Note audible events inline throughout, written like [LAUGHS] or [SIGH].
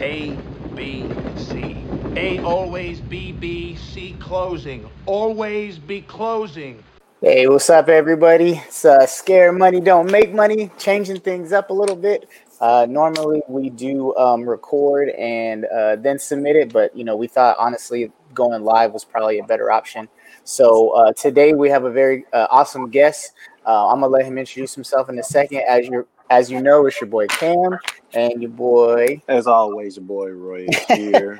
A, B, C. A always B, B, C closing. Always be closing. Hey, what's up, everybody? It's uh, Scare Money Don't Make Money, changing things up a little bit. Uh, normally, we do um, record and uh, then submit it, but you know, we thought honestly going live was probably a better option. So uh, today we have a very uh, awesome guest. Uh, I'm gonna let him introduce himself in a second. As you as you know, it's your boy Cam and your boy. As always, your boy Roy is [LAUGHS] here.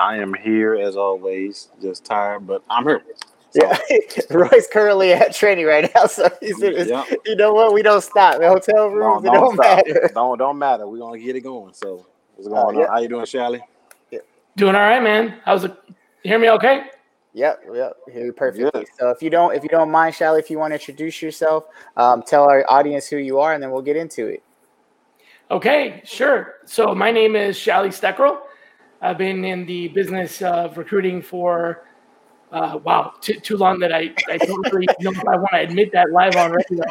I am here as always, just tired, but I'm here. So. Yeah, [LAUGHS] Roy's currently at training right now, so he's in yep. you know what? We don't stop. The hotel rooms, don't, don't, don't matter. Don't don't matter. We're gonna get it going. So what's going uh, on? How you doing, Shelly? Yeah. Doing all right, man. How's it? You hear me okay? Yep, yep, hear you perfectly. Yeah. So if you don't, if you don't mind, Shelly, if you want to introduce yourself, um, tell our audience who you are, and then we'll get into it. Okay, sure. So my name is Shally Steckerl. I've been in the business of recruiting for uh, wow, too, too long that I, I don't really [LAUGHS] know if I want to admit that live on radio.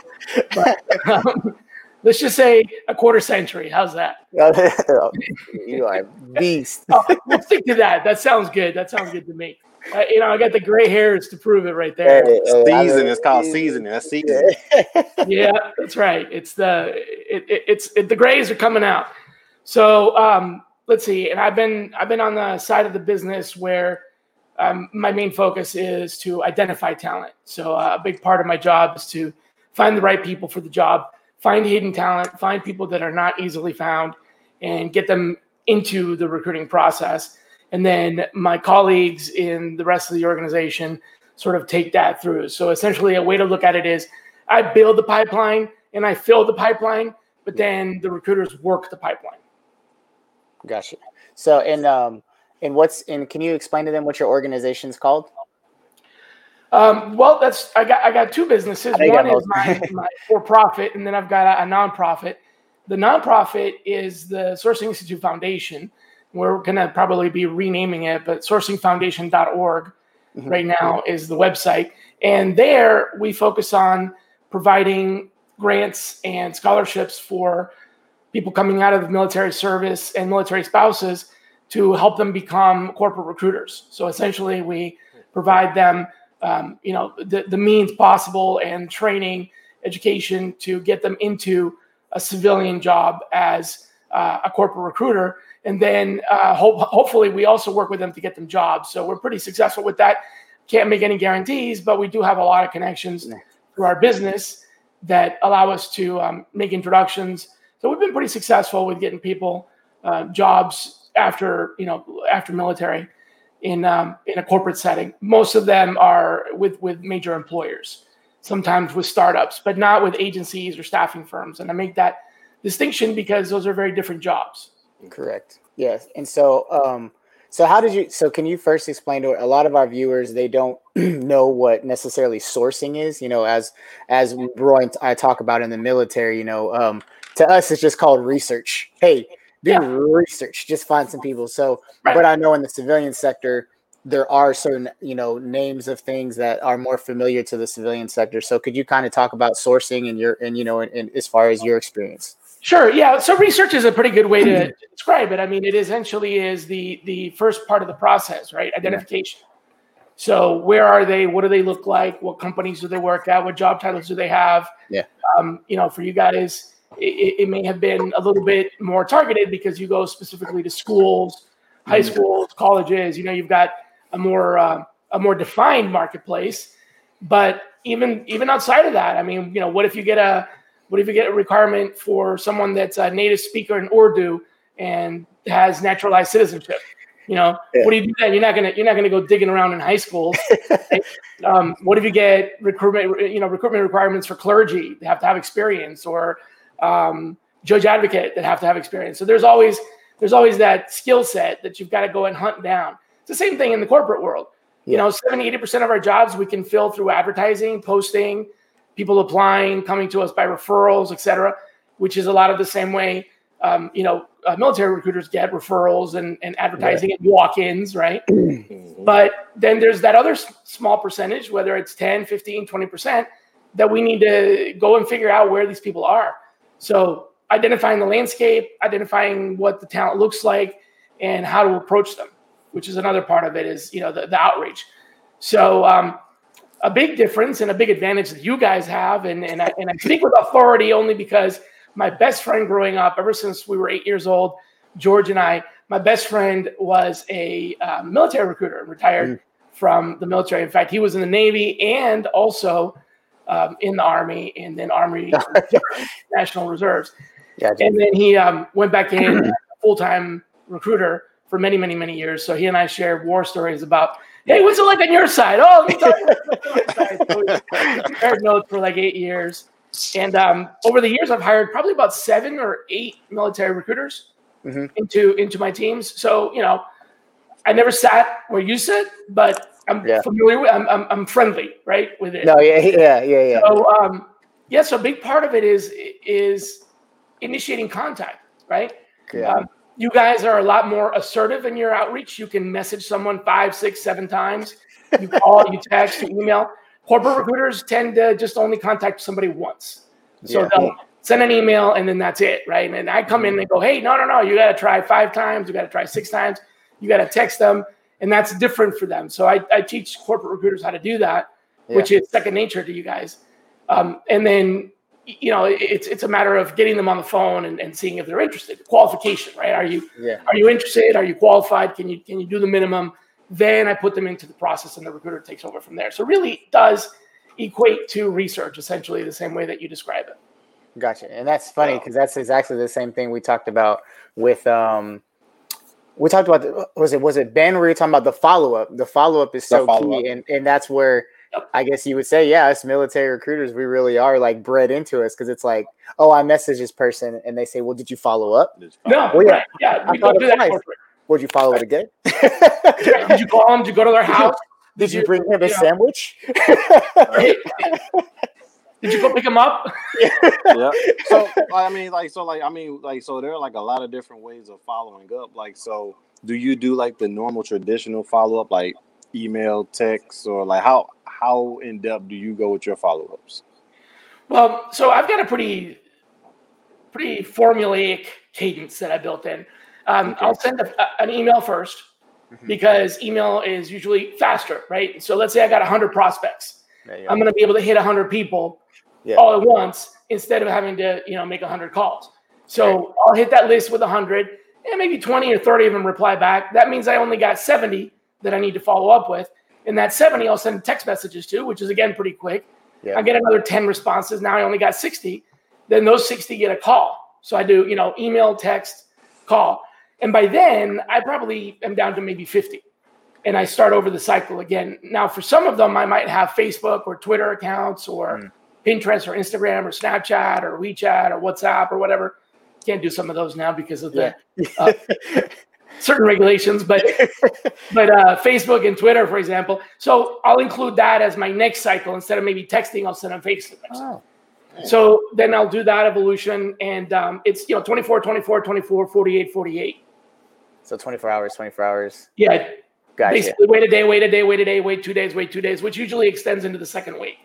But um, [LAUGHS] let's just say a quarter century. How's that? [LAUGHS] you are beast. oh, we'll stick to that. That sounds good. That sounds good to me. Uh, you know, I got the gray hairs to prove it right there. Hey, hey, season is called seasoning. That's season. [LAUGHS] yeah, that's right. It's the it, it, it's it, the grays are coming out. So um, let's see. And I've been I've been on the side of the business where um, my main focus is to identify talent. So uh, a big part of my job is to find the right people for the job, find hidden talent, find people that are not easily found, and get them into the recruiting process and then my colleagues in the rest of the organization sort of take that through. So essentially, a way to look at it is I build the pipeline and I fill the pipeline, but then the recruiters work the pipeline. Gotcha. So, and um, and what's and can you explain to them what your organization is called? Um, well, that's I got I got two businesses. One is my, my for profit, and then I've got a, a nonprofit. The nonprofit is the Sourcing Institute Foundation, we're going to probably be renaming it, but sourcingfoundation.org mm-hmm. right now is the website. And there we focus on providing grants and scholarships for people coming out of the military service and military spouses to help them become corporate recruiters. So essentially, we provide them, um, you know, the, the means possible and training, education to get them into a civilian job as uh, a corporate recruiter and then uh, hope, hopefully we also work with them to get them jobs. So we're pretty successful with that. Can't make any guarantees, but we do have a lot of connections through our business that allow us to um, make introductions. So we've been pretty successful with getting people uh, jobs after you know after military in um, in a corporate setting. Most of them are with with major employers, sometimes with startups, but not with agencies or staffing firms. And I make that distinction because those are very different jobs. Correct. Yes. And so, um, so how did you? So can you first explain to a lot of our viewers? They don't [CLEARS THROAT] know what necessarily sourcing is. You know, as as Roy and I talk about in the military. You know, um, to us it's just called research. Hey, do yeah. research. Just find some people. So, right. but I know in the civilian sector there are certain you know names of things that are more familiar to the civilian sector. So could you kind of talk about sourcing and your and you know and, and as far as your experience? Sure. Yeah. So research is a pretty good way to, describe it. I mean, it essentially is the the first part of the process, right? Identification. Yeah. So where are they? What do they look like? What companies do they work at? What job titles do they have? Yeah. Um, you know, for you guys, it, it, may have been a little bit more targeted because you go specifically to schools, high mm-hmm. schools, colleges. You know, you've got a more uh, a more defined marketplace. But even even outside of that, I mean, you know, what if you get a what if you get a requirement for someone that's a native speaker in Urdu and has naturalized citizenship? You know, yeah. what do you do then? You're not gonna you're not gonna go digging around in high school. um, what if you get recruitment you know recruitment requirements for clergy? They have to have experience, or um, judge advocate that have to have experience. So there's always there's always that skill set that you've got to go and hunt down. It's the same thing in the corporate world. Yeah. You know, 70, 80% of our jobs we can fill through advertising, posting, people applying, coming to us by referrals, et cetera, which is a lot of the same way, um, you know, uh, military recruiters get referrals and, and advertising right. and walk-ins, right? [CLEARS THROAT] Mm-hmm. But then there's that other s- small percentage, whether it's 10, 15, 20%, that we need to go and figure out where these people are. So identifying the landscape, identifying what the talent looks like, and how to approach them, which is another part of it. Is you know the, the outreach. So um, a big difference and a big advantage that you guys have, and and I, and I speak with authority only because my best friend growing up, ever since we were eight years old, George and I, my best friend was a uh, military recruiter, retired mm. from the military. In fact, he was in the Navy and also um, in the Army and then Army [LAUGHS] National Reserves. Yeah, and then he um, went back in full time recruiter for many, many, many years. So he and I shared war stories about, hey, what's it like on your side? Oh, we shared [LAUGHS] [LAUGHS] notes for like eight years. And um, over the years, I've hired probably about seven or eight military recruiters mm-hmm. into into my teams. So you know, I never sat where you sit, but I'm yeah. familiar with. I'm, I'm, I'm friendly, right, with it. No, yeah, yeah, yeah, yeah. So um, yeah, so a big part of it is is initiating contact, right? Yeah. Um, you guys are a lot more assertive in your outreach. You can message someone five, six, seven times. You call, you text, you email. Corporate recruiters tend to just only contact somebody once. So yeah. they'll send an email and then that's it, right? And I come in and go, hey, no, no, no, you got to try five times, you got to try six times, you got to text them, and that's different for them. So I, I teach corporate recruiters how to do that, yeah. which is second nature to you guys. Um, and then you know it's it's a matter of getting them on the phone and, and seeing if they're interested. Qualification, right? Are you yeah. are you interested? Are you qualified? Can you can you do the minimum? Then I put them into the process, and the recruiter takes over from there. So really, it does equate to research essentially the same way that you describe it. Gotcha. And that's funny because that's exactly the same thing we talked about with um we talked about the, was it was it Ben where you talking about the follow up. The follow up is so key and and that's where I guess you would say, yeah, us military recruiters, we really are like bred into us because it's like, oh, I message this person and they say, well, did you follow up? No, well, yeah, yeah, we don't do that. Would you follow it again? [LAUGHS] did you call them? Did you go to their house? Did, did you, you, bring him a sandwich? [LAUGHS] Did you go pick him up? yeah. [LAUGHS] So I mean, like, so like, I mean, like, so there are like a lot of different ways of following up. Like, so do you do like the normal traditional follow up, like email, text, or like how how in depth do you go with your follow ups? Well, so I've got a pretty pretty formulaic cadence that I built in. Um, okay. I'll send a, an email 1st mm-hmm. because email is usually faster, right? So let's say I got 100 prospects. I'm going to be able to hit 100 people yeah. all at once instead of having to, you know, make 100 calls. So right. I'll hit that list with 100 and maybe 20 or 30 of them reply back. That means I only got 70 that I need to follow up with. And that 70 I'll send text messages to, which is again pretty quick. Yeah. I get another 10 responses. Now I only got 60. Then those 60 get a call. So I do, you know, email, text, call. And by then I probably am down to maybe 50 and I start over the cycle again. Now, for some of them, I might have Facebook or Twitter accounts or mm. Pinterest or Instagram or Snapchat or WeChat or WhatsApp or whatever. Can't do some of those now because of the uh, [LAUGHS] certain regulations, but [LAUGHS] but uh, Facebook and Twitter, for example. So I'll include that as my next cycle instead of maybe texting. I'll send them Facebook. Oh. So then I'll do that evolution, and um, it's you know 24, 24, 24, 48, 48. So 24 hours, 24 hours. Yeah, Gotcha. Basically, wait a day, wait a day, wait a day, wait two days, wait two days, which usually extends into the second week.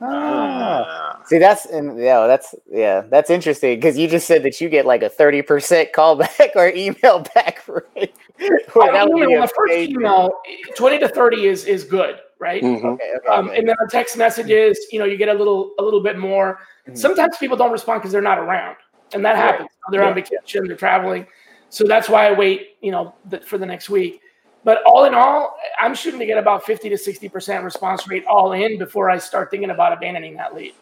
Ah. See, that's and yeah, that's yeah, that's interesting because you just said that you get like a thirty percent callback [LAUGHS] or email back rate. [LAUGHS] well, I mean, the first email, twenty to thirty is is good, right? Mm-hmm. Okay, okay, um, okay. And then our text messages, you know, you get a little a little bit more. Mm-hmm. Sometimes people don't respond because they're not around, and that right. happens. They're yeah. on vacation, they're traveling, so that's why I wait, you know, for the next week. But all in all, I'm shooting to get about 50 to 60% response rate all in before I start thinking about abandoning that lead.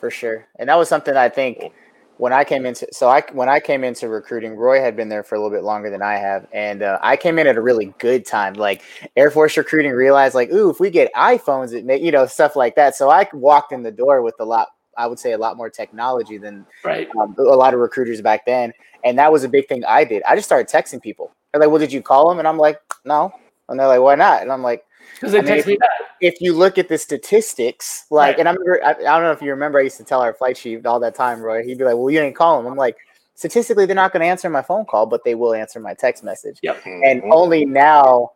For sure. And that was something I think when I came into so I when I came into recruiting, Roy had been there for a little bit longer than I have, and uh, I came in at a really good time. Like Air Force recruiting realized, like, ooh, if we get iPhones, it may, you know, stuff like that. So I walked in the door with a lot, I would say, a lot more technology than right. um, a lot of recruiters back then, and that was a big thing I did. I just started texting people. They're like, well, did you call them? And I'm like, no. And they're like, why not? And I'm like, because they text me back. If you look at the statistics, like, right. and I'm, I, I, don't know if you remember, I used to tell our flight chief all that time, Roy. He'd be like, well, you didn't call him. I'm like, statistically, they're not going to answer my phone call, but they will answer my text message. Yep. And only now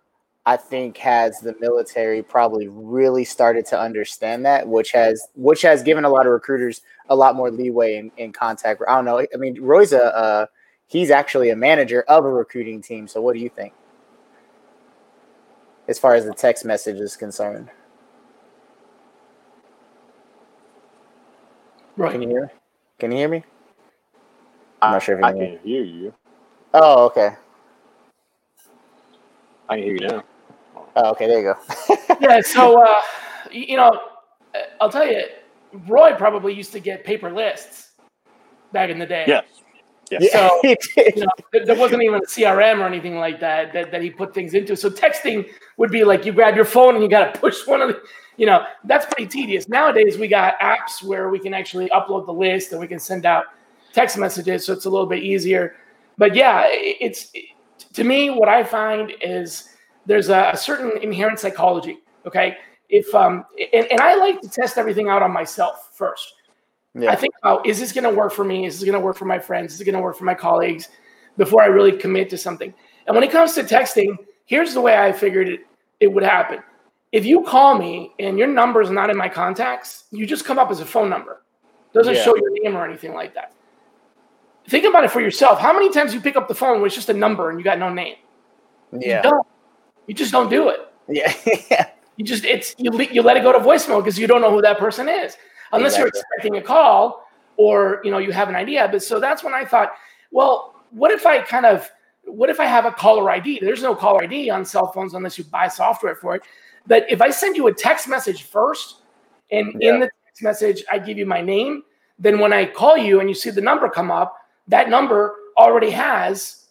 I think has the military probably really started to understand that, which has which has given a lot of recruiters a lot more leeway in, in contact. I don't know. I mean, Roy's a uh, he's actually a manager of a recruiting team. So what do you think? As far as the text message is concerned. Right. Can you hear me? Can you hear me? I'm not sure if you I can hear. can hear you. Oh, okay. I can hear you now. Oh, okay. There you go. [LAUGHS] yeah. So, uh, you know, uh, I'll tell you, Roy probably used to get paper lists back in the day. Yes. Yeah, So- [LAUGHS] You know, there- there wasn't even a CRM or anything like that, that that he put things into. So texting would be like you grab your phone and you got to push one of the, you know, that's pretty tedious. Nowadays we got apps where we can actually upload the list and we can send out text messages, so it's a little bit easier. But yeah, it's to me what I find is there's a, a certain inherent psychology. Okay, if um and, and I like to test everything out on myself first. Yeah. I think about is this going to work for me? Is this going to work for my friends? Is it going to work for my colleagues? Before I really commit to something. And when it comes to texting, here's the way I figured it it would happen. If you call me and your number is not in my contacts, you just come up as a phone number. Doesn't Yeah. show your name or anything like that. Think about it for yourself. How many times you pick up the phone with just a number and you got no name? You yeah. don't. You just don't do it. Yeah. [LAUGHS] You just it's you you let it go to voicemail because you don't know who that person is unless you're expecting a call or you know you have an idea. But so that's when I thought, well, what if I kind of what if I have a caller ID? There's no caller ID on cell phones unless you buy software for it. But if I send you a text message first, and Yeah. in the text message I give you my name, then when I call you and you see the number come up, that number already has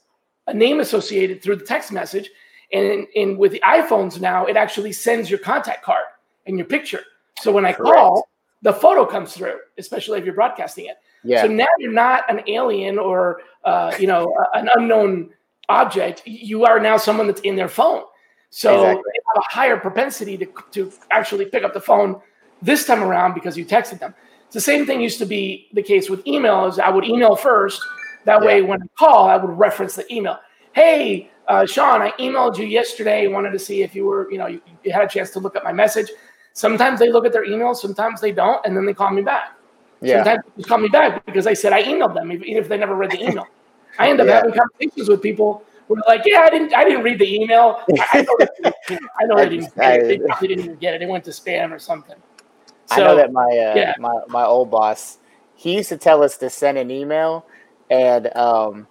a name associated through the text message. And in with the iPhones now, it actually sends your contact card and your picture. So when I call, the photo comes through, especially if you're broadcasting it. Yeah. So now you're not an alien or uh, you know an unknown object. You are now someone that's in their phone. So Exactly. they have a higher propensity to, to actually pick up the phone this time around because you texted them. It's the same thing used to be the case with emails. I would email first. That way, when I call, I would reference the email. Hey, uh, Sean, I emailed you yesterday. Wanted to see if you were, you know, you, you had a chance to look at my message. Sometimes they look at their emails, sometimes they don't, and then they call me back. yeah. Sometimes they call me back because I said I emailed them, even if they never read the email. I end up Yeah. having conversations with people who are like, "Yeah, I didn't, I didn't read the email. I, I know, I know they didn't. Get it. They probably didn't even get it. It went to spam or something." I know that my uh, yeah. my my old boss, he used to tell us to send an email and um,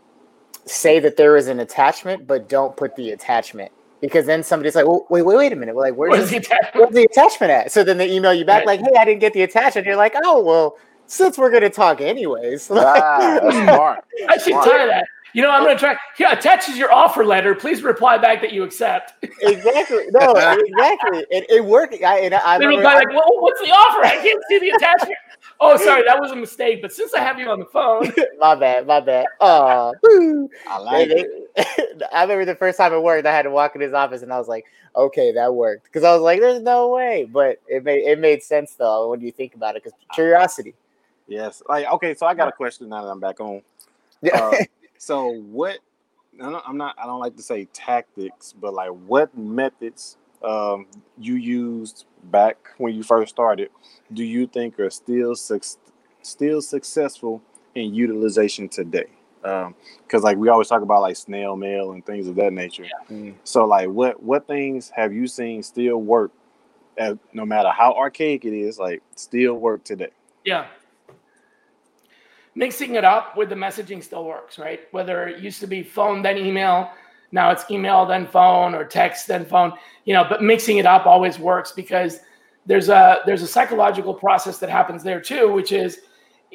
say that there is an attachment, but don't put the attachment because then somebody's like, well, "Wait, wait, wait a minute! Like, What where's the, the [LAUGHS] attachment? where's the attachment at?" So then they email you back Right. like, "Hey, I didn't get the attachment." You're like, "Oh, well, since we're gonna talk anyways." [LAUGHS] Ah, that's [LAUGHS] smart. I should Smart. try that. You know, I'm going to try. Here, attaches your offer letter. Please reply back that you accept. exactly. No, exactly. It, it worked. I, and I, I They remember, reply like, well, "What's the offer? I can't see the attachment." oh, sorry, that was a mistake. But since I have you on the phone, [LAUGHS] my bad, my bad. Oh, [LAUGHS] woo. I like They- it. [LAUGHS] I remember the first time it worked, I had to walk in his office and I was like, okay, that worked. Because I was like, there's no way. But it made it made sense though when you think about it, because curiosity. Yes. Like okay, so I got a question now that I'm back on. Yeah. Uh, so what? I don't, I'm not. I don't like to say tactics, but like what methods um, you used back when you first started? Do you think are still suc still successful in utilization today? Because like we always talk about like snail mail and things of that nature. Mm. So like what what things have you seen still work? As, no matter how archaic it is, like still work today. Yeah. Mixing it up with the messaging still works, right? Whether it used to be phone then email, now it's email then phone or text then phone, you know, but mixing it up always works because there's a there's a psychological process that happens there too, which is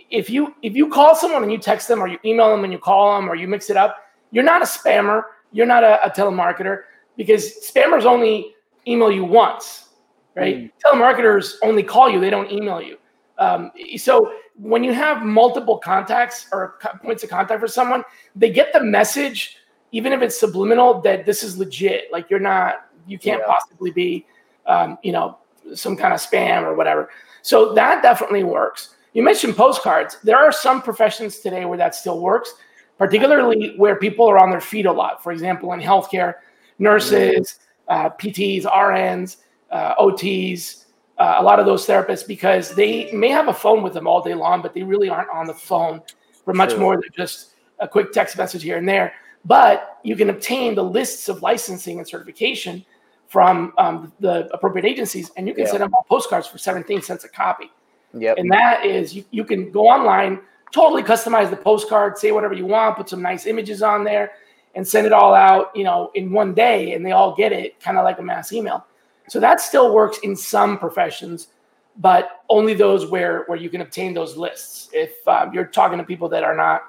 if you if you call someone and you text them or you email them and you call them or you mix it up, you're not a spammer, you're not a, a telemarketer because spammers only email you once, right? Telemarketers only call you, they don't email you. Um, so when you have multiple contacts or points of contact for someone, they get the message, even if it's subliminal, that this is legit. Like you're not, you can't Yeah. possibly be, um, you know, some kind of spam or whatever. So that definitely works. You mentioned postcards. There are some professions today where that still works, particularly where people are on their feet a lot. For example, in healthcare, nurses, uh, PTs, RNs, uh, OTs, uh, a lot of those therapists because they may have a phone with them all day long, but they really aren't on the phone for much more than just a quick text message here and there. But you can obtain the lists of licensing and certification from um, the appropriate agencies, and you can yeah. send them all postcards for 17 cents a copy. Yep. And that is, you, you can go online, totally customize the postcard, say whatever you want, put some nice images on there, and send it all out, you know, in one day, and they all get it, kind of like a mass email. So that still works in some professions, but only those where where you can obtain those lists. If um, you're talking to people that are not,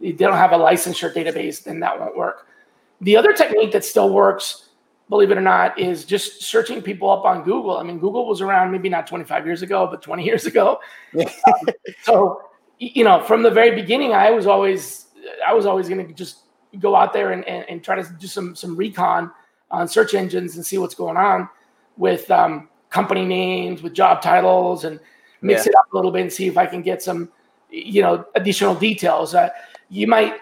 they don't have a licensure database, then that won't work. The other technique that still works, believe it or not, is just searching people up on Google. I mean, Google was around maybe not 25 years ago, but 20 [LAUGHS] years ago. um, so, you know, from the very beginning, I was always I was always going to just go out there and, and, and, try to do some some recon on search engines and see what's going on with um, company names, with job titles, and mix yeah. it up a little bit and see if I can get some, you know, additional details. Uh, you might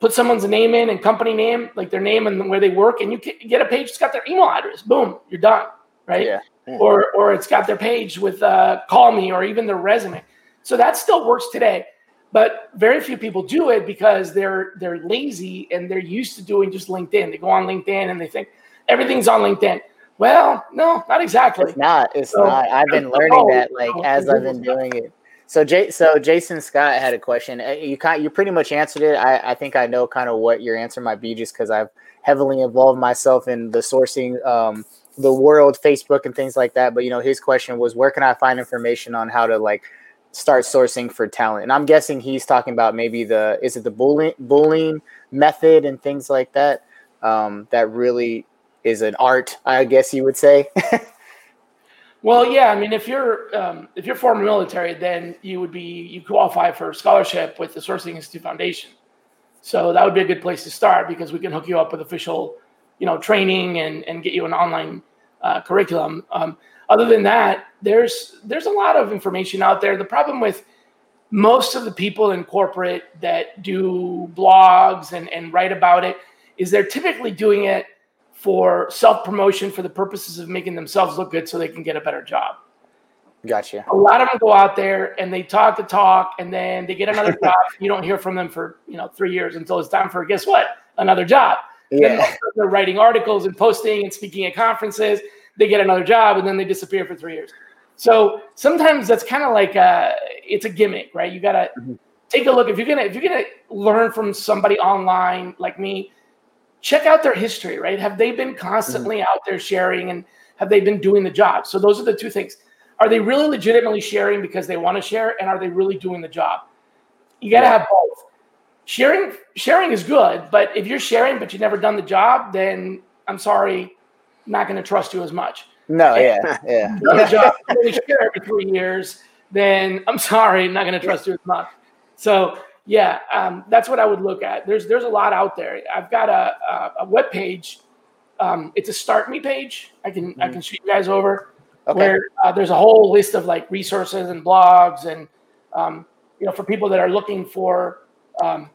put someone's name in and company name, like their name and where they work, and you get a page that's got their email address. Boom, you're done, right? Yeah. yeah. Or or it's got their page with uh, call me or even their resume. So that still works today but very few people do it because they're they're lazy and they're used to doing just LinkedIn. They go on LinkedIn and they think everything's on LinkedIn. Well, no, not exactly. It's not. It's so, not. I've been learning that like as I've been doing it. So Jay, so Jason Scott had a question. Uh, you kind, you pretty much answered it. I, I think I know kind of what your answer might be, just because I've heavily involved myself in the sourcing, um, the world, Facebook, and things like that. But you know, his question was, where can I find information on how to like start sourcing for talent. And I'm guessing he's talking about maybe the is it the Boolean Boolean method and things like that. Um, that really is an art, I guess you would say. [LAUGHS] well, yeah, I mean, if you're um, if you're former military, then you would be you qualify for scholarship with the Sourcing Institute Foundation. So that would be a good place to start because we can hook you up with official, you know, training and and get you an online uh, curriculum. Um, other than that, there's there's a lot of information out there. The problem with most of the people in corporate that do blogs and, and write about it is they're typically doing it for self promotion for the purposes of making themselves look good so they can get a better job. Gotcha. A lot of them go out there and they talk the talk and then they get another [LAUGHS] job. You don't hear from them for you know three years until it's time for guess what another job. Yeah. they're writing articles and posting and speaking at conferences they get another job and then they disappear for three years. So sometimes that's kind of like a, it's a gimmick, right? You gotta mm-hmm. take a look. If you're gonna if you're gonna learn from somebody online like me, check out their history, right? Have they been constantly mm-hmm. out there sharing and have they been doing the job? So those are the two things. Are they really legitimately sharing because they want to share, and are they really doing the job? You got to yeah. have both. Sharing sharing is good, but if you're sharing but you've never done the job, then I'm sorry, not going to trust you as much. No, yeah, yeah. job, share every three years, then I'm sorry, not going to trust you as much. So yeah, um, that's what I would look at. There's there's a lot out there. I've got a a, a web page. Um, it's a start me page. I can mm-hmm. I can shoot you guys over okay. where uh, there's a whole list of like resources and blogs and um, you know for people that are looking for um,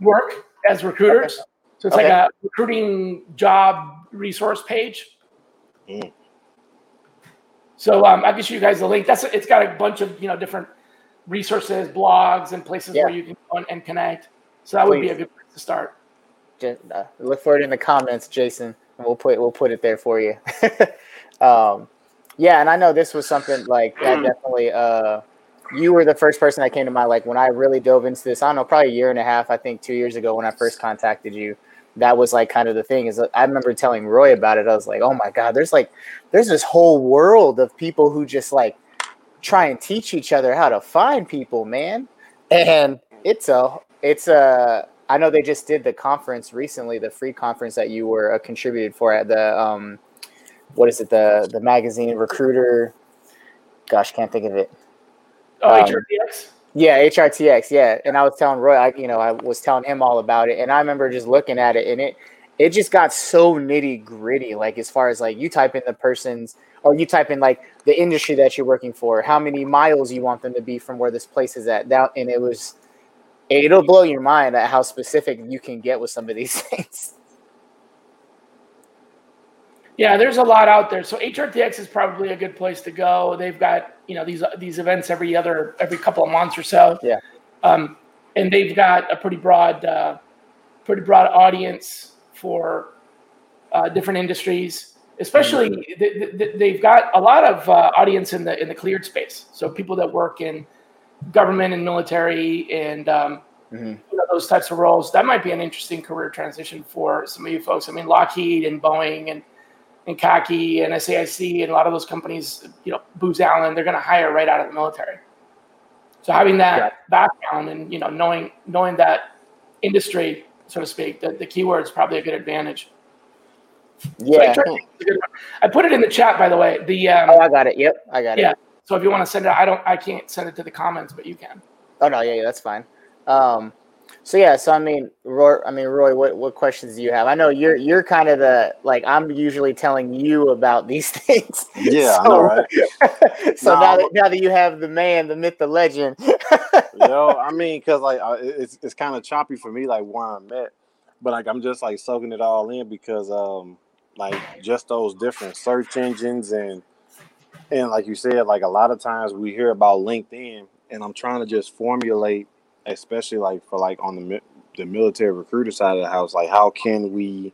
work as recruiters. Okay. So it's okay. like a recruiting job resource page. Mm. So um, I can show you guys the link. That's it's got a bunch of you know different resources, blogs, and places yeah. where you can go and connect. So that Please. would be a good place to start. Just, uh, look for it in the comments, Jason. We'll put we'll put it there for you. [LAUGHS] um, yeah, and I know this was something like that definitely. Uh, you were the first person that came to mind. Like when I really dove into this, I don't know, probably a year and a half. I think two years ago when I first contacted you that was like kind of the thing is I remember telling Roy about it. I was like, oh my God, there's like there's this whole world of people who just like try and teach each other how to find people, man. And it's a it's a I know they just did the conference recently, the free conference that you were uh, contributed for at the um what is it, the the magazine recruiter gosh, can't think of it. Oh, um, HRTX? Yeah, HRTX. Yeah, and I was telling Roy, I, you know, I was telling him all about it, and I remember just looking at it, and it it just got so nitty gritty. Like as far as like you type in the person's, or you type in like the industry that you're working for, how many miles you want them to be from where this place is at. That and it was, it'll blow your mind at how specific you can get with some of these [LAUGHS] things. Yeah, there's a lot out there. So HRTX is probably a good place to go. They've got you know these these events every other every couple of months or so. Yeah. Um, and they've got a pretty broad, uh, pretty broad audience for uh, different industries. Especially, they, have got a lot of uh, audience in the in the cleared space. So people that work in government and military and um, mm-hmm. you know, those types of roles. That might be an interesting career transition for some of you folks. I mean, Lockheed and Boeing and and CACI and SAIC and a lot of those companies, you know, Booz Allen, they're going to hire right out of the military. So having that yeah. background and you know knowing knowing that industry, so to speak, the, the keyword is probably a good advantage. Yeah, so I, I, put it in the chat by the way. The um, oh, I got it. Yep, I got it. Yeah. So if you want to send it, I don't. I can't send it to the comments, but you can. Oh no, yeah, yeah that's fine. Um, so yeah, so I mean, Roy, I mean, Roy, what, what questions do you have? I know you're you're kind of the like I'm usually telling you about these [LAUGHS] things. Yeah, so, I know, right? [LAUGHS] so now that now that you have the man, the myth, the legend. [LAUGHS] yo, I mean, because like it's it's kind of choppy for me, like where I'm at, but like I'm just like soaking it all in because um like just those different search engines and and like you said, like a lot of times we hear about LinkedIn, and I'm trying to just formulate especially like for like on the the military recruiter side of the house, like how can we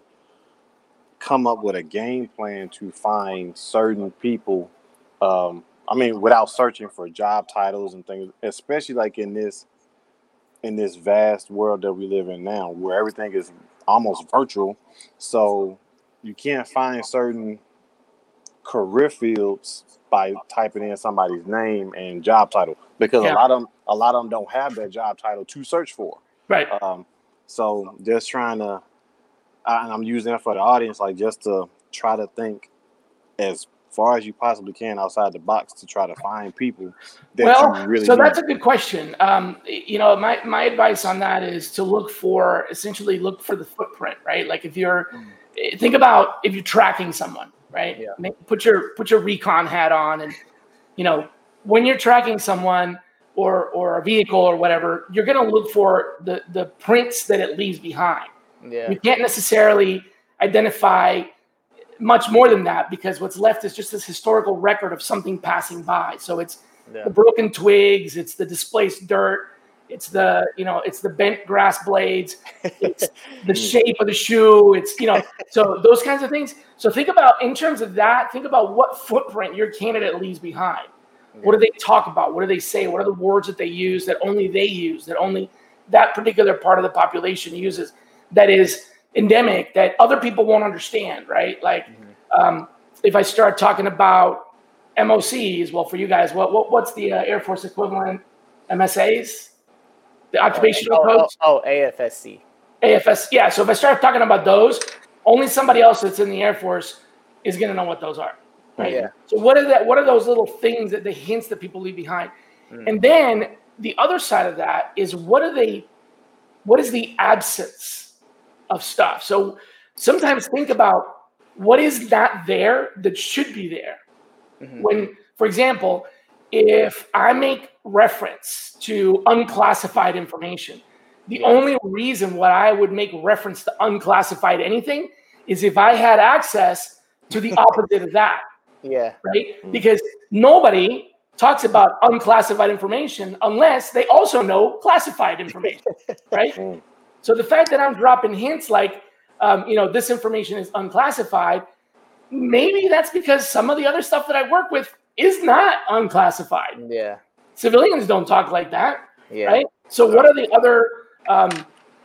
come up with a game plan to find certain people? Um, I mean, without searching for job titles and things, especially like in this in this vast world that we live in now, where everything is almost virtual. So you can't find certain career fields by typing in somebody's name and job title because yeah. a lot of them a lot of them don't have that job title to search for. Right. Um, so just trying to, and I'm using it for the audience, like just to try to think as far as you possibly can outside the box to try to find people that well, really so need. that's a good question um, you know my, my advice on that is to look for essentially look for the footprint right like if you're mm. think about if you're tracking someone right? Yeah. Put your put your recon hat on, and you know when you're tracking someone or or a vehicle or whatever, you're going to look for the the prints that it leaves behind. Yeah. You can't necessarily identify much more than that because what's left is just this historical record of something passing by. So it's yeah. the broken twigs, it's the displaced dirt, it's the you know it's the bent grass blades. It's [LAUGHS] the shape of the shoe. It's you know so those kinds of things. So think about in terms of that think about what footprint your candidate leaves behind. What do they talk about? What do they say? What are the words that they use that only they use that only that particular part of the population uses that is endemic that other people won't understand right? Like mm-hmm. um, if i start talking about mocs well for you guys what, what what's the uh, air force equivalent msas the occupational oh, codes. Oh, oh, AFSC. AFS, yeah. So if I start talking about those, only somebody else that's in the Air Force is going to know what those are. Right. Yeah. So what are that? What are those little things that the hints that people leave behind? Mm. And then the other side of that is what are they? What is the absence of stuff? So sometimes think about what is not there that should be there. Mm-hmm. When, for example, if I make reference to unclassified information, the only reason why I would make reference to unclassified anything is if I had access to the [LAUGHS] opposite of that. Yeah. Right? Mm. Because nobody talks about unclassified information unless they also know classified [LAUGHS] information. right? Mm. So the fact that I'm dropping hints like, um, you know, this information is unclassified, maybe that's because some of the other stuff that I work with is not unclassified. Yeah. Civilians don't talk like that. Yeah. Right. So what are the other um,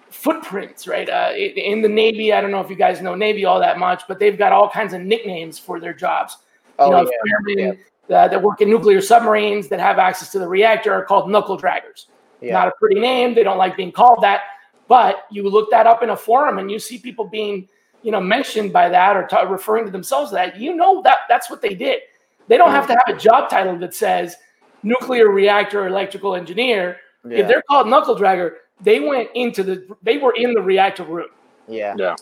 footprints, right? Uh, in the Navy, I don't know if you guys know Navy all that much, but they've got all kinds of nicknames for their jobs. Oh, you know, yeah. firemen yeah. That work in nuclear submarines that have access to the reactor are called knuckle draggers. Yeah. Not a pretty name. They don't like being called that. But you look that up in a forum and you see people being, you know, mentioned by that or t- referring to themselves to that. You know that that's what they did. They don't have oh. to have a job title that says nuclear reactor electrical engineer. Yeah. If they're called knuckle dragger, they went into the they were in the reactor room. Yeah. Yeah.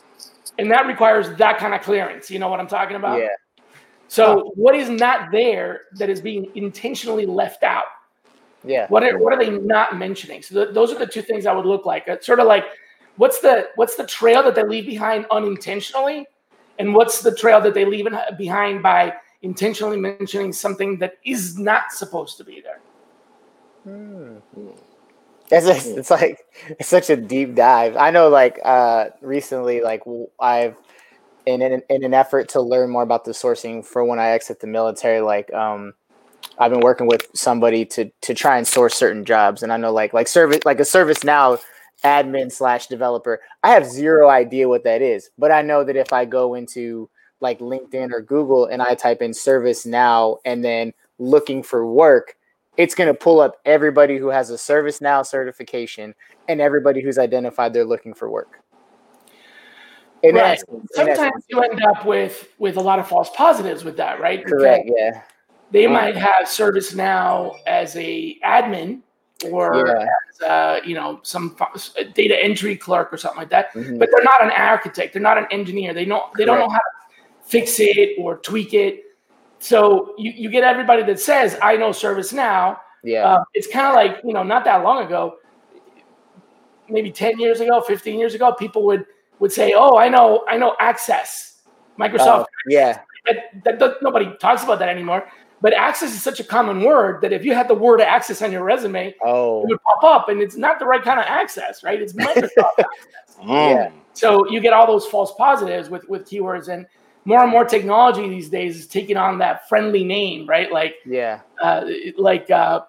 And that requires that kind of clearance. You know what I'm talking about? Yeah. So what is not there that is being intentionally left out? Yeah. What are what are they not mentioning? So th- those are the two things I would look like. It's sort of like what's the what's the trail that they leave behind unintentionally, and what's the trail that they leave behind by intentionally mentioning something that is not supposed to be there. Hmm. It's, a, it's like it's such a deep dive. I know, like uh, recently, like I've in an, in an effort to learn more about the sourcing for when I exit the military, like um, I've been working with somebody to to try and source certain jobs, and I know like like service like a ServiceNow admin slash developer. I have zero idea what that is, but I know that if I go into like LinkedIn or Google and I type in ServiceNow and then looking for work, it's going to pull up everybody who has a ServiceNow certification and everybody who's identified they're looking for work. In right. Essence, Sometimes essence, you end up with with a lot of false positives with that, right? Correct. Because yeah. They might have ServiceNow as a admin or yeah. as uh, you know some data entry clerk or something like that, mm-hmm. but they're not an architect. They're not an engineer. They don't. They Correct. don't know how to fix it or tweak it. So you, you get everybody that says, I know ServiceNow. Yeah. Uh, it's kind of like, you know, not that long ago, maybe 10 years ago, 15 years ago, people would, would say, oh, I know, I know Access, Microsoft. Uh, yeah. That, that, that, nobody talks about that anymore. But access is such a common word that if you had the word access on your resume, oh. it would pop up, and it's not the right kind of access, right? It's Microsoft [LAUGHS] access. Yeah. So you get all those false positives with with keywords, and more and more technology these days is taking on that friendly name, right? Like yeah, uh, like uh,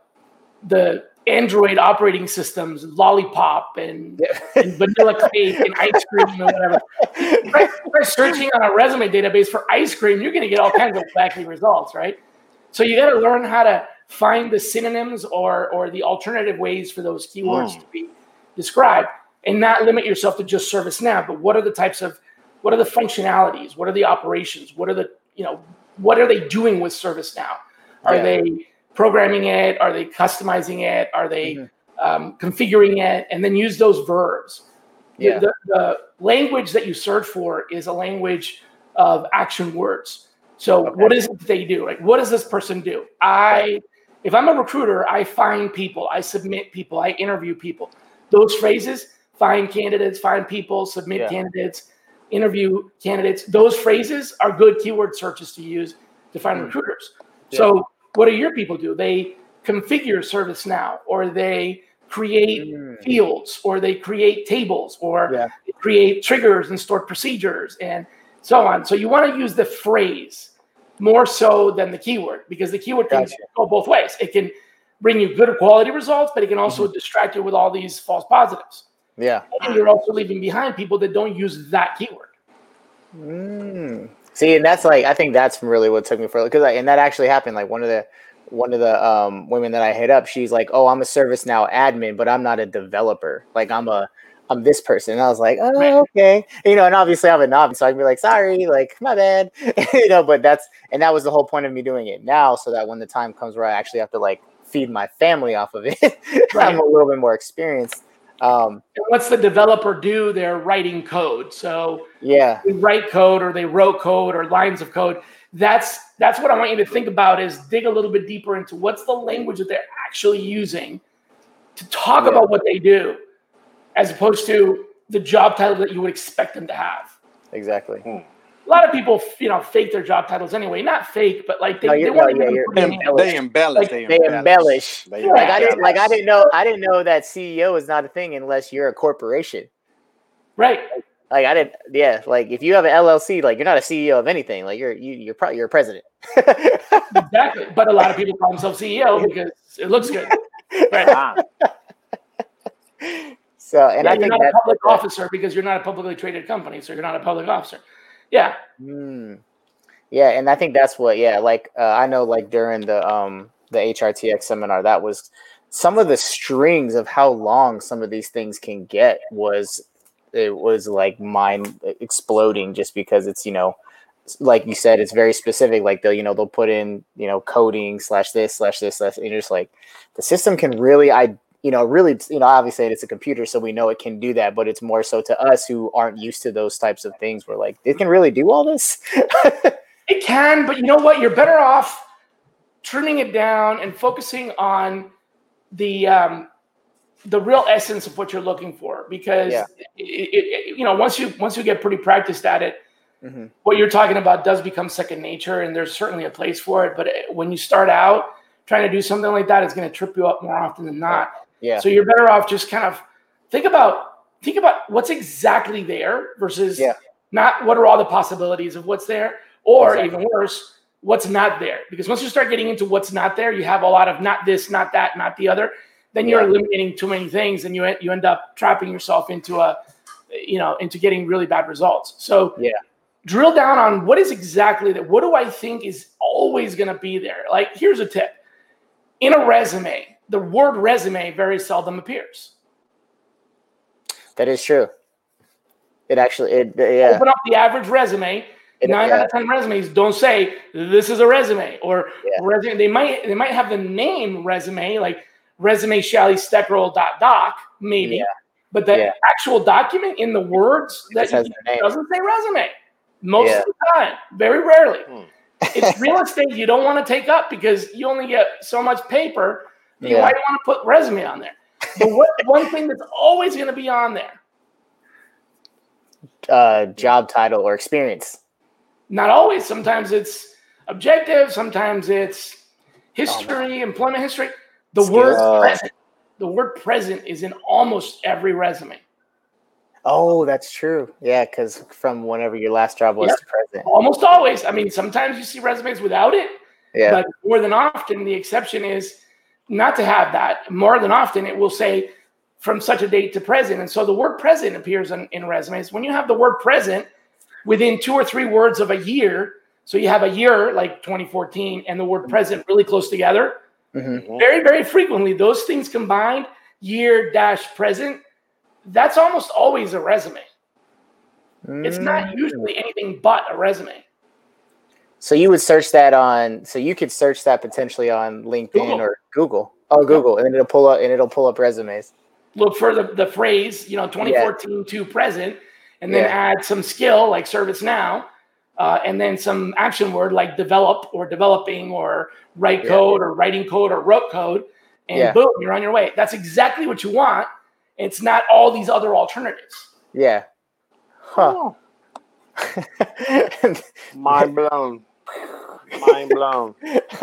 the Android operating systems, lollipop and, yeah. and vanilla cake and ice cream or whatever. [LAUGHS] By, by searching on a resume database for ice cream, you're going to get all kinds of wacky results, right? So you got to learn how to find the synonyms or or the alternative ways for those keywords mm. to be described, and not limit yourself to just ServiceNow. But what are the types of what are the functionalities? What are the operations? What are the, you know, what are they doing with ServiceNow? Are yeah. they programming it? Are they customizing it? Are they mm-hmm. um, configuring it? And then use those verbs. Yeah. The, the, language that you search for is a language of action words. So okay. what is it they do? Like, what does this person do? I, if I'm a recruiter, I find people, I submit people, I interview people. Those phrases, find candidates, find people, submit yeah. candidates, interview candidates. Those phrases are good keyword searches to use to find mm. recruiters. Yeah. So, what do your people do? They configure ServiceNow, or they create mm. fields, or they create tables, or yeah. create triggers and stored procedures, and so on. So, you want to use the phrase more so than the keyword because the keyword can gotcha. go both ways. It can bring you good quality results, but it can also mm-hmm. distract you with all these false positives. Yeah. And you're also leaving behind people that don't use that keyword. Mm. See, and that's like I think that's really what took me for because and that actually happened. Like one of the one of the um, women that I hit up, she's like, "Oh, I'm a ServiceNow admin, but I'm not a developer. Like I'm a I'm this person." And I was like, "Oh, okay." You know, and obviously I'm a novice, so I can be like, "Sorry, like my bad," [LAUGHS] you know. But that's and that was the whole point of me doing it now, so that when the time comes where I actually have to like feed my family off of it, [LAUGHS] right. I'm a little bit more experienced. Um, and what's the developer do? They're writing code. So yeah, they write code or they wrote code or lines of code. That's that's what I want you to think about is dig a little bit deeper into what's the language that they're actually using to talk yeah. about what they do, as opposed to the job title that you would expect them to have. Exactly. Hmm a lot of people, you know, fake their job titles anyway. Not fake, but like they, no, they, no, yeah, embellish. they embellish. Like, they, they embellish. They embellish. Like I didn't, like I didn't know, I didn't know that CEO is not a thing unless you're a corporation. Right. Like I didn't, yeah. Like if you have an LLC, like you're not a CEO of anything. Like you're you, you're probably you're a president. [LAUGHS] exactly. But a lot of people call themselves CEO because it looks good. Right. So, and yeah, I you're think not a public officer because you're not a publicly traded company, so you're not a public officer. Yeah. Mm. Yeah, and I think that's what. Yeah, like uh, I know, like during the um the HRTX seminar, that was some of the strings of how long some of these things can get was it was like mind exploding just because it's you know like you said it's very specific like they'll you know they'll put in you know coding slash this slash this slash and you're just like the system can really i you know, really, you know, obviously it's a computer, so we know it can do that, but it's more so to us who aren't used to those types of things. We're like, it can really do all this. [LAUGHS] it can, but you know what? You're better off trimming it down and focusing on the um, the real essence of what you're looking for, because yeah. it, it, you know once you once you get pretty practiced at it, mm-hmm. what you're talking about does become second nature, and there's certainly a place for it. But when you start out trying to do something like that, it's going to trip you up more often than not. Yeah. So you're better off just kind of think about think about what's exactly there versus yeah. not what are all the possibilities of what's there, or exactly. even worse, what's not there. Because once you start getting into what's not there, you have a lot of not this, not that, not the other. Then you're yeah. eliminating too many things, and you you end up trapping yourself into a you know into getting really bad results. So yeah drill down on what is exactly that. What do I think is always going to be there? Like, here's a tip in a resume, the word resume very seldom appears. That is true. It actually, it, yeah. Open up the average resume. It, Nine yeah. out of ten resumes don't say this is a resume or yeah. resume. They might they might have the name resume like resume Shally Steckerl dot doc maybe, yeah. but the actual document in the words that doesn't say resume most of the time. Very rarely. Hmm it's [LAUGHS] real estate you don't want to take up because you only get so much paper. Yeah. You might want to put resume on there. But what [LAUGHS] one thing that's always going to be on there? Uh, job title or experience. Not always. Sometimes it's objective. Sometimes it's history, oh, employment history. The Skill. word present. The word present is in almost every resume. Oh, that's true. Yeah, because from whenever your last job was to present. Almost always. I mean, sometimes you see resumes without it. Yeah. But more than often, the exception is not to have that. More than often, it will say from such a date to present. And so the word present appears in, in resumes. When you have the word present within two or three words of a year, so you have a year like 2014 and the word present really close together, mm-hmm. very, very frequently, those things combined, year dash present, that's almost always a resume. Mm. It's not mm. usually anything but a resume. So you would search that on. So you could search that potentially on LinkedIn Google. or Google. Oh, Google, and it'll pull up and it'll pull up resumes. Look for the, the phrase, you know, 2014 yeah. to present, and then yeah. add some skill like ServiceNow, uh, and then some action word like develop or developing or write code yeah. or writing code or wrote code, and boom, you're on your way. That's exactly what you want it's not all these other alternatives. Yeah. Huh. [LAUGHS] Mind blown. Mind blown. [LAUGHS]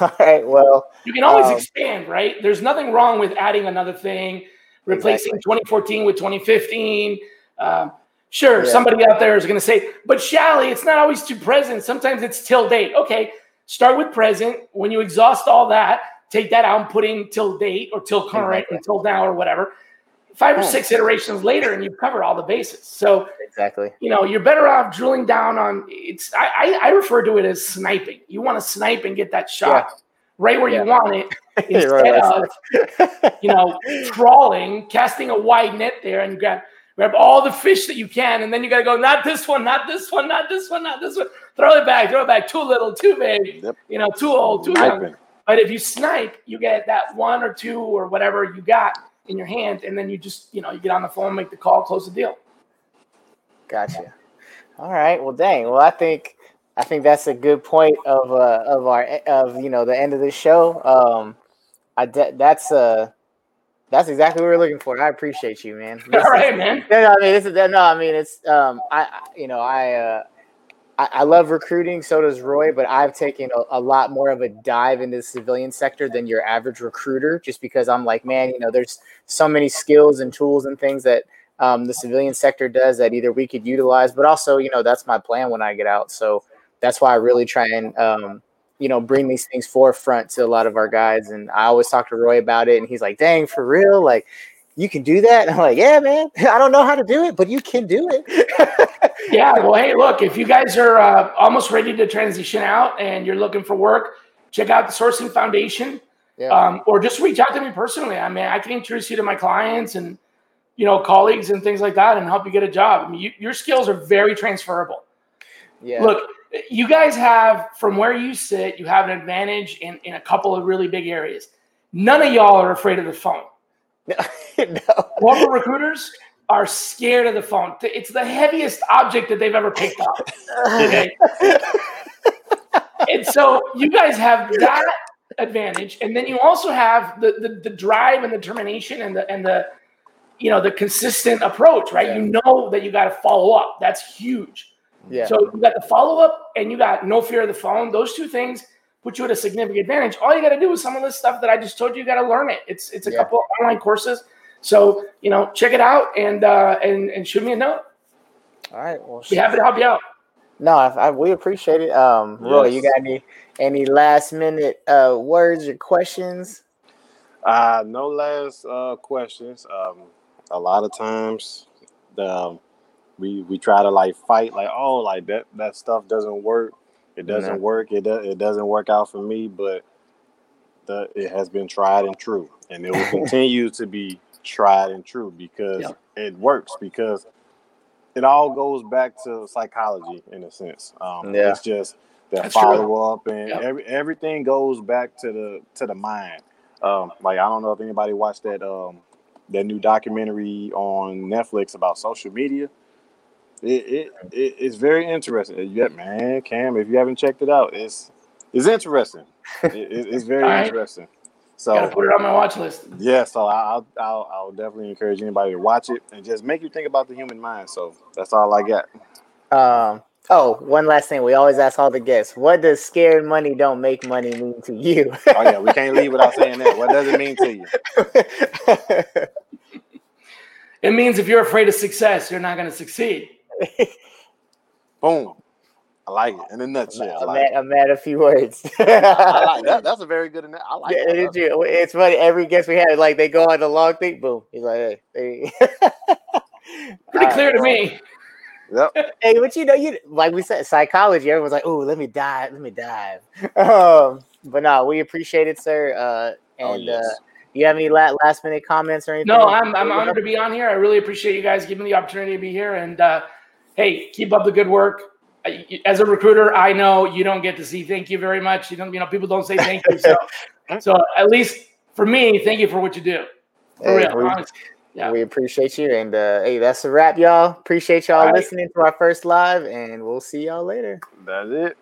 all right. Well, you can always um, expand, right? There's nothing wrong with adding another thing, replacing exactly. 2014 with 2015. Um, sure, yeah. somebody out there is going to say, but Shally, it's not always to present. Sometimes it's till date. Okay, start with present. When you exhaust all that, take that out and put in till date or till current exactly. until now or whatever. Five or six iterations later, and you've covered all the bases. So exactly, you know, you're better off drilling down on it's. I I, I refer to it as sniping. You want to snipe and get that shot yeah. right where yeah. you want it, [LAUGHS] instead right, of you know [LAUGHS] trawling, casting a wide net there, and grab grab all the fish that you can, and then you got to go, not this one, not this one, not this one, not this one. Throw it back, throw it back. Too little, too big. Yep. You know, too old, too young. But if you snipe, you get that one or two or whatever you got in your hand, and then you just, you know, you get on the phone, make the call, close the deal. Gotcha. All right. Well, dang. Well, I think I think that's a good point of uh, of our of you know the end of the show. Um, I de- that's uh that's exactly what we're looking for. I appreciate you, man. This [LAUGHS] All right, is, man. No, I mean this is no, I mean it's um I you know I uh I, I love recruiting, so does Roy, but I've taken a, a, lot more of a dive into the civilian sector than your average recruiter, just because I'm like, man, you know, there's so many skills and tools and things that um, the civilian sector does that either we could utilize, but also, you know, that's my plan when I get out. So that's why I really try and, um, you know, bring these things forefront to a lot of our guys. And I always talk to Roy about it, and he's like, dang, for real? Like, you can do that? And [LAUGHS] I'm like, yeah, man, [LAUGHS] I don't know how to do it, but you can do it. [LAUGHS] yeah. Well, hey, look, if you guys are uh, almost ready to transition out and you're looking for work, check out the Sourcing Foundation. Yeah. Um, or just reach out to me personally. I mean, I can introduce you to my clients and you know colleagues and things like that, and help you get a job. I mean, you, your skills are very transferable. Yeah. Look, you guys have from where you sit, you have an advantage in in a couple of really big areas. None of y'all are afraid of the phone. [LAUGHS] no. Corporate recruiters are scared of the phone. It's the heaviest object that they've ever picked up. Okay. and so you guys have that advantage, and then you also have the, the, the drive and the determination and the and the you know the consistent approach, right? Yeah. You know that you got to follow up. That's huge. Yeah. So you got the follow up and you got no fear of the phone. Those two things put you at a significant advantage. All you got to do is some of this stuff that I just told you. You got to learn it. It's it's a Yeah. couple online courses. So you know, check it out and uh, and and shoot me a note. All right. Well, Be happy to help you out. no, I, I, we appreciate it. Um, Roy, you got any any last minute uh words or questions? Uh, no last uh, questions. Um, a lot of times, the um, we we try to like fight, like oh, like that that stuff doesn't work. It doesn't No. work. It does. It doesn't work out for me. But the it has been tried and true, and it will [LAUGHS] continue to be tried and true because Yep. it works. Because it all goes back to psychology in a sense. Um, Yeah. It's just the That's true. follow up and Yep. every, everything goes back to the to the mind. Um, like I don't know if anybody watched that um that new documentary on Netflix about social media. It it, it it's very interesting. Yeah, man, Cam, if you haven't checked it out, it's it's interesting. it, it- it's very All right. interesting. Got to So put it on my watch list. yeah, so I- I'll, I'll I'll definitely encourage anybody to watch it and just make you think about the human mind. So that's all I got. Um. Oh, one last thing. We always ask all the guests, what does scared money don't make money mean to you? Oh yeah, we can't leave without saying that. What does it mean to you? It means if you're afraid of success, you're not going to succeed. Boom. I like it in a nutshell. I I'm, like at. I'm at a few words. [LAUGHS] I like that. That's a very good. ana- I like Yeah, that. did you? It's funny. Every guest we had, like they go on the long thing, boom. He's like, hey, hey. [LAUGHS] Pretty All clear right, to me. Yep. [LAUGHS] hey, but you know, you like we said, psychology. Everyone's like, oh, let me dive, let me dive. Um, but no, we appreciate it, sir. Uh, Oh, and yes. uh, you have any la- last minute comments or anything? No, I'm, I'm honored to be on here. I really appreciate you guys giving me the opportunity to be here. And uh, hey, keep up the good work. I- As a recruiter, I know you don't get to see thank you very much. You don't, you know, people don't say thank you. So, [LAUGHS] so at least for me, thank you for what you do. For Hey, real, we- honestly. Yeah. We appreciate you. And uh, hey, that's a wrap, y'all. Appreciate y'all All right. listening to our first live, and we'll see y'all later. That's it.